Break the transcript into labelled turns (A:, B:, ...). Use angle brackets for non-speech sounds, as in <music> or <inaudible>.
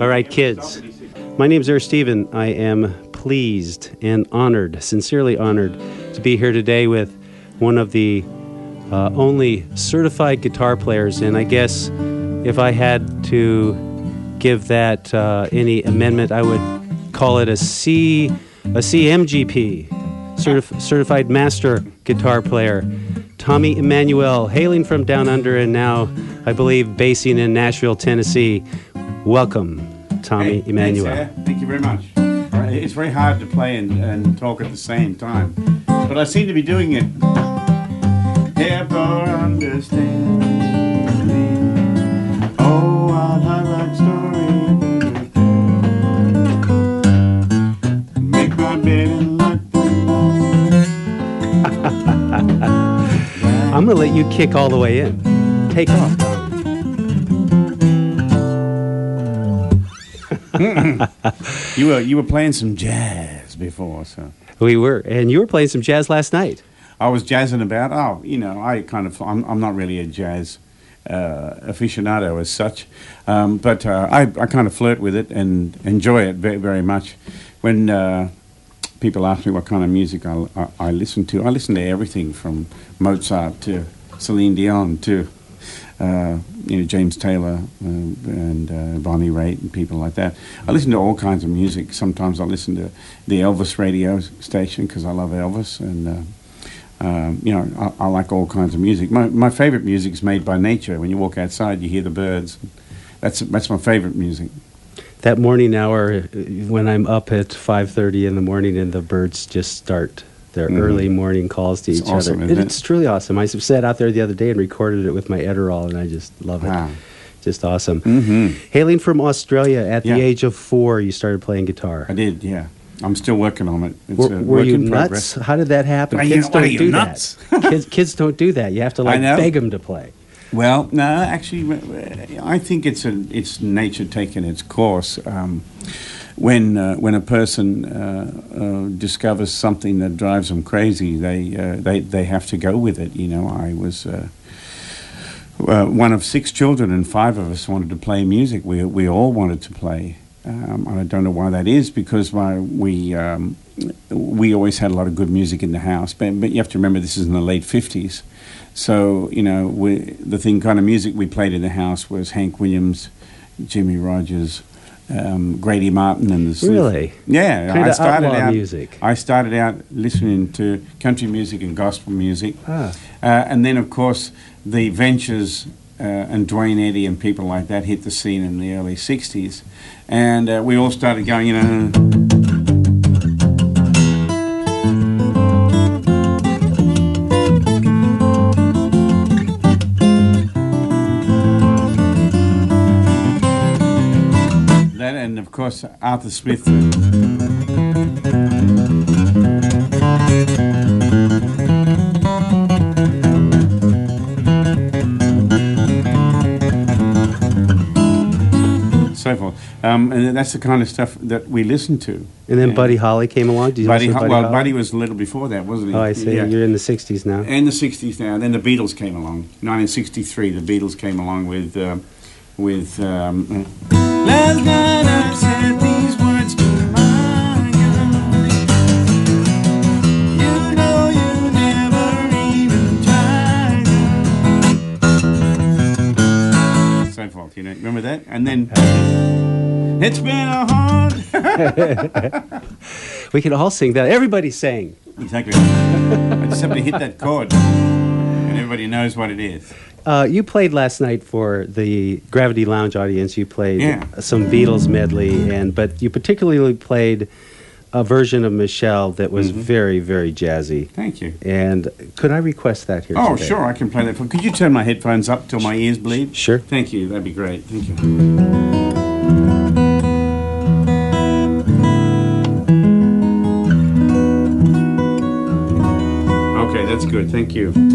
A: All right, kids. My name is Eric Steven. I am pleased and honored, sincerely honored, to be here today with one of the uh, only certified guitar players. And I guess if I had to give that uh, any amendment, I would call it a C, a CMGP, certif- certified master guitar player. Tommy Emmanuel, hailing from down under and now, I believe, basing in Nashville, Tennessee. Welcome, Tommy
B: Hey,
A: Emmanuel.
B: Thanks. Thank you very much. Uh, it's very hard to play and, and talk at the same time, but I seem to be doing it. Understand? me? Oh, what I like story. Make my bed and let <laughs>
A: I'm going to let you kick all the way in. Take off.
B: You were you were playing some jazz before, so
A: We were, and you were playing some jazz last night.
B: I was jazzing about. Oh, you know, I kind of I'm, I'm not really a jazz uh, aficionado as such, um, but uh, I I kind of flirt with it and enjoy it very very much. When uh, people ask me what kind of music I, I, I listen to, I listen to everything from Mozart to Celine Dion to uh, you know James Taylor uh, and uh, Bonnie Raitt and people like that. I listen to all kinds of music. Sometimes I listen to the Elvis radio station because I love Elvis, and uh, um, you know I, I like all kinds of music. My my favorite music is made by nature. When you walk outside, you hear the birds. That's that's my favorite music.
A: That morning hour, when I'm up at 5:30 in the morning, and the birds just start their
B: Mhm.
A: early morning calls to
B: It's
A: each
B: awesome,
A: other.
B: it?
A: It's truly awesome. I sat out there the other day and recorded it with my Edirol, and I just love it.
B: Wow.
A: Just awesome.
B: hmm
A: Hailing from Australia, at the age of four, you started playing guitar.
B: I did, yeah. I'm still working on it. It's
A: Were,
B: a
A: were
B: work
A: you
B: in
A: nuts?
B: progress.
A: How did that happen?
B: Are
A: kids don't do
B: nuts?
A: that. <laughs> kids, kids don't do that. You have to like beg them to play.
B: Well, no, actually, I think it's a, it's nature taking its course. Um, when uh, when a person uh, uh, discovers something that drives them crazy, they uh, they they have to go with it. You know, I was. Uh, one of six children, and five of us wanted to play music. We we all wanted to play. Um, I don't know why that is because my, we um, we always had a lot of good music in the house. But but you have to remember this is in the late fifties, so you know we, the thing kind of music we played in the house was Hank Williams, Jimmie Rodgers, um, Grady Martin, and the
A: Really?
B: Yeah,
A: Kinda
B: I started out
A: music.
B: I started out listening to country music and gospel music.
A: Ah.
B: Uh, and then, of course, the Ventures uh, and Duane Eddy and people like that hit the scene in the early 60s. And uh, we all started going, you know. That, and of course, Arthur Smith. Um, and that's the kind of stuff that we listen to.
A: And then
B: Yeah.
A: Buddy Holly came along. Did you
B: Buddy, Ho- well,
A: Holly?
B: Buddy was a little before that, wasn't he?
A: Oh, I see.
B: Yeah.
A: You're in the 60s now.
B: In the 60s now. Then the Beatles came along. 1963, the Beatles came along with. Um, with um, Last night I said these words to my girl. You know you never even tried. So you know. Remember that? And then. It's been a hard. <laughs>
A: We can all sing that. Everybody sang.
B: Exactly. I just have to hit that chord, and everybody knows what it is.
A: Uh, you played last night for the Gravity Lounge audience. You played
B: Yeah.
A: some Beatles medley, and but you particularly played a version of Michelle that was
B: Mm-hmm.
A: very, very jazzy.
B: Thank you.
A: And could I request that here?
B: Oh,
A: today?
B: sure, I can play that. For, could you turn my headphones up till my ears bleed?
A: Sure.
B: Thank you. That'd be great. Thank you. Thank you.